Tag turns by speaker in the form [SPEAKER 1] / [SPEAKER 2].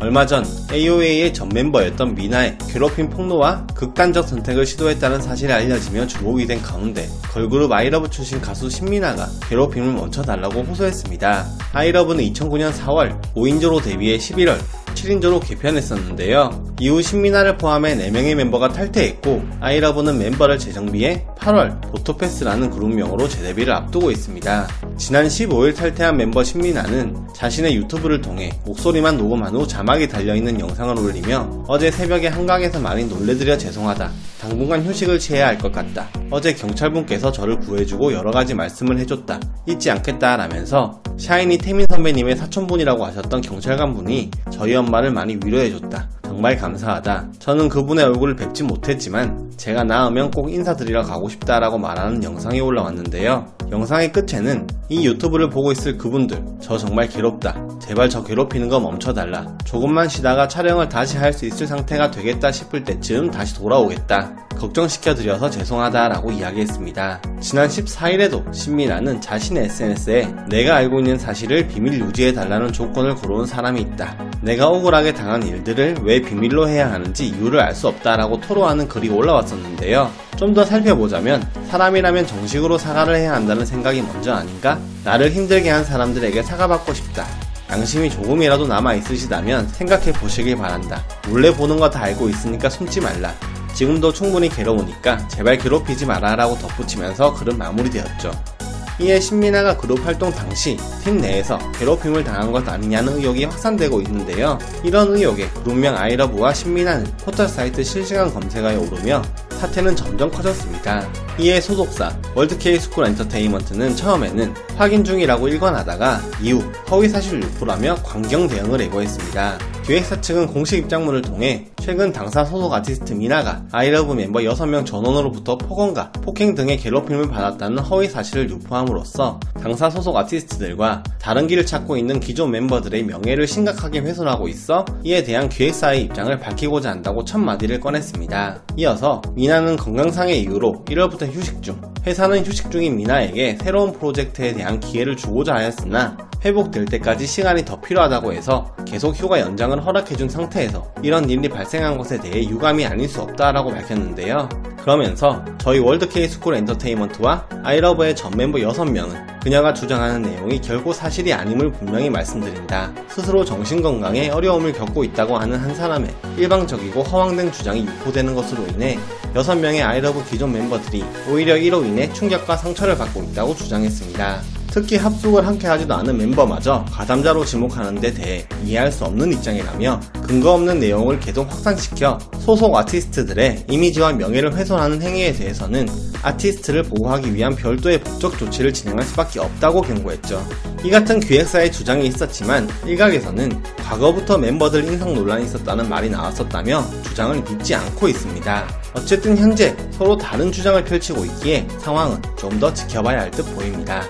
[SPEAKER 1] 얼마 전 AOA의 전 멤버였던 미나의 괴롭힘 폭로와 극단적 선택을 시도했다는 사실이 알려지며 주목이 된 가운데 걸그룹 아이러브 출신 가수 신미나가 괴롭힘을 멈춰달라고 호소했습니다. 아이러브는 2009년 4월 5인조로 데뷔해 11월 7인조로 개편했었는데요. 이후 신민아를 포함해 4명의 멤버가 탈퇴했고 아이러브는 멤버를 재정비해 8월 보토패스라는 그룹명으로 재데뷔를 앞두고 있습니다. 지난 15일 탈퇴한 멤버 신민아는 자신의 유튜브를 통해 목소리만 녹음한 후 자막이 달려있는 영상을 올리며 어제 새벽에 한강에서 많이 놀래드려 죄송하다. 당분간 휴식을 취해야 할 것 같다. 어제 경찰분께서 저를 구해주고 여러가지 말씀을 해줬다. 잊지 않겠다 라면서 샤이니 태민 선배님의 사촌분이라고 하셨던 경찰관 분이 저희 엄마를 많이 위로해줬다. 정말 감사하다. 저는 그분의 얼굴을 뵙지 못했지만 제가 나으면 꼭 인사드리러 가고 싶다라고 말하는 영상이 올라왔는데요. 영상의 끝에는 이 유튜브를 보고 있을 그분들 저 정말 괴롭다. 제발 저 괴롭히는 거 멈춰달라. 조금만 쉬다가 촬영을 다시 할 수 있을 상태가 되겠다 싶을 때쯤 다시 돌아오겠다. 걱정시켜드려서 죄송하다라고 이야기했습니다. 지난 14일에도 신민아는 자신의 SNS에 내가 알고 있는 사실을 비밀 유지해달라는 조건을 걸어온 사람이 있다. 내가 억울하게 당한 일들을 왜 비밀로 해야 하는지 이유를 알 수 없다라고 토로하는 글이 올라왔었는데요. 좀 더 살펴보자면 사람이라면 정식으로 사과를 해야 한다는 생각이 먼저 아닌가? 나를 힘들게 한 사람들에게 사과받고 싶다. 양심이 조금이라도 남아 있으시다면 생각해 보시길 바란다. 몰래 보는 거 다 알고 있으니까 숨지 말라. 지금도 충분히 괴로우니까 제발 괴롭히지 마라라고 덧붙이면서 글은 마무리되었죠. 이에 신민아가 그룹 활동 당시 팀 내에서 괴롭힘을 당한 것 아니냐는 의혹이 확산되고 있는데요. 이런 의혹에 그룹명 아이러브와 신민아는 포털 사이트 실시간 검색어에 오르며 사태는 점점 커졌습니다. 이에 소속사 월드케이 스쿨 엔터테인먼트는 처음에는 확인 중이라고 일관하다가 이후 허위 사실 유포라며 강경 대응을 예고했습니다. 기획사 측은 공식 입장문을 통해 최근 당사 소속 아티스트 미나가 아이러브 멤버 6명 전원으로부터 폭언과 폭행 등의 괴롭힘을 받았다는 허위 사실을 유포함으로써 당사 소속 아티스트들과 다른 길을 찾고 있는 기존 멤버들의 명예를 심각하게 훼손하고 있어 이에 대한 기획사의 입장을 밝히고자 한다고 첫 마디를 꺼냈습니다. 이어서 미나는 건강상의 이유로 1월부터 휴식 중, 회사는 휴식 중인 미나에게 새로운 프로젝트에 대한 기회를 주고자 하였으나 회복될 때까지 시간이 더 필요하다고 해서 계속 휴가 연장을 허락해준 상태에서 이런 일이 발생한 것에 대해 유감이 아닐 수 없다라고 밝혔는데요. 그러면서 저희 월드케이 스쿨 엔터테인먼트와 아이러브의 전 멤버 6명은 그녀가 주장하는 내용이 결코 사실이 아님을 분명히 말씀드린다. 스스로 정신건강에 어려움을 겪고 있다고 하는 한 사람의 일방적이고 허황된 주장이 유포되는 것으로 인해 6명의 아이러브 기존 멤버들이 오히려 이로 인해 충격과 상처를 받고 있다고 주장했습니다. 특히 합숙을 함께 하지도 않은 멤버마저 가담자로 지목하는 데 대해 이해할 수 없는 입장이라며 근거 없는 내용을 계속 확산시켜 소속 아티스트들의 이미지와 명예를 훼손하는 행위에 대해서는 아티스트를 보호하기 위한 별도의 법적 조치를 진행할 수밖에 없다고 경고했죠. 이 같은 기획사의 주장이 있었지만 일각에서는 과거부터 멤버들 인성 논란이 있었다는 말이 나왔었다며 주장을 믿지 않고 있습니다. 어쨌든 현재 서로 다른 주장을 펼치고 있기에 상황은 좀 더 지켜봐야 할 듯 보입니다.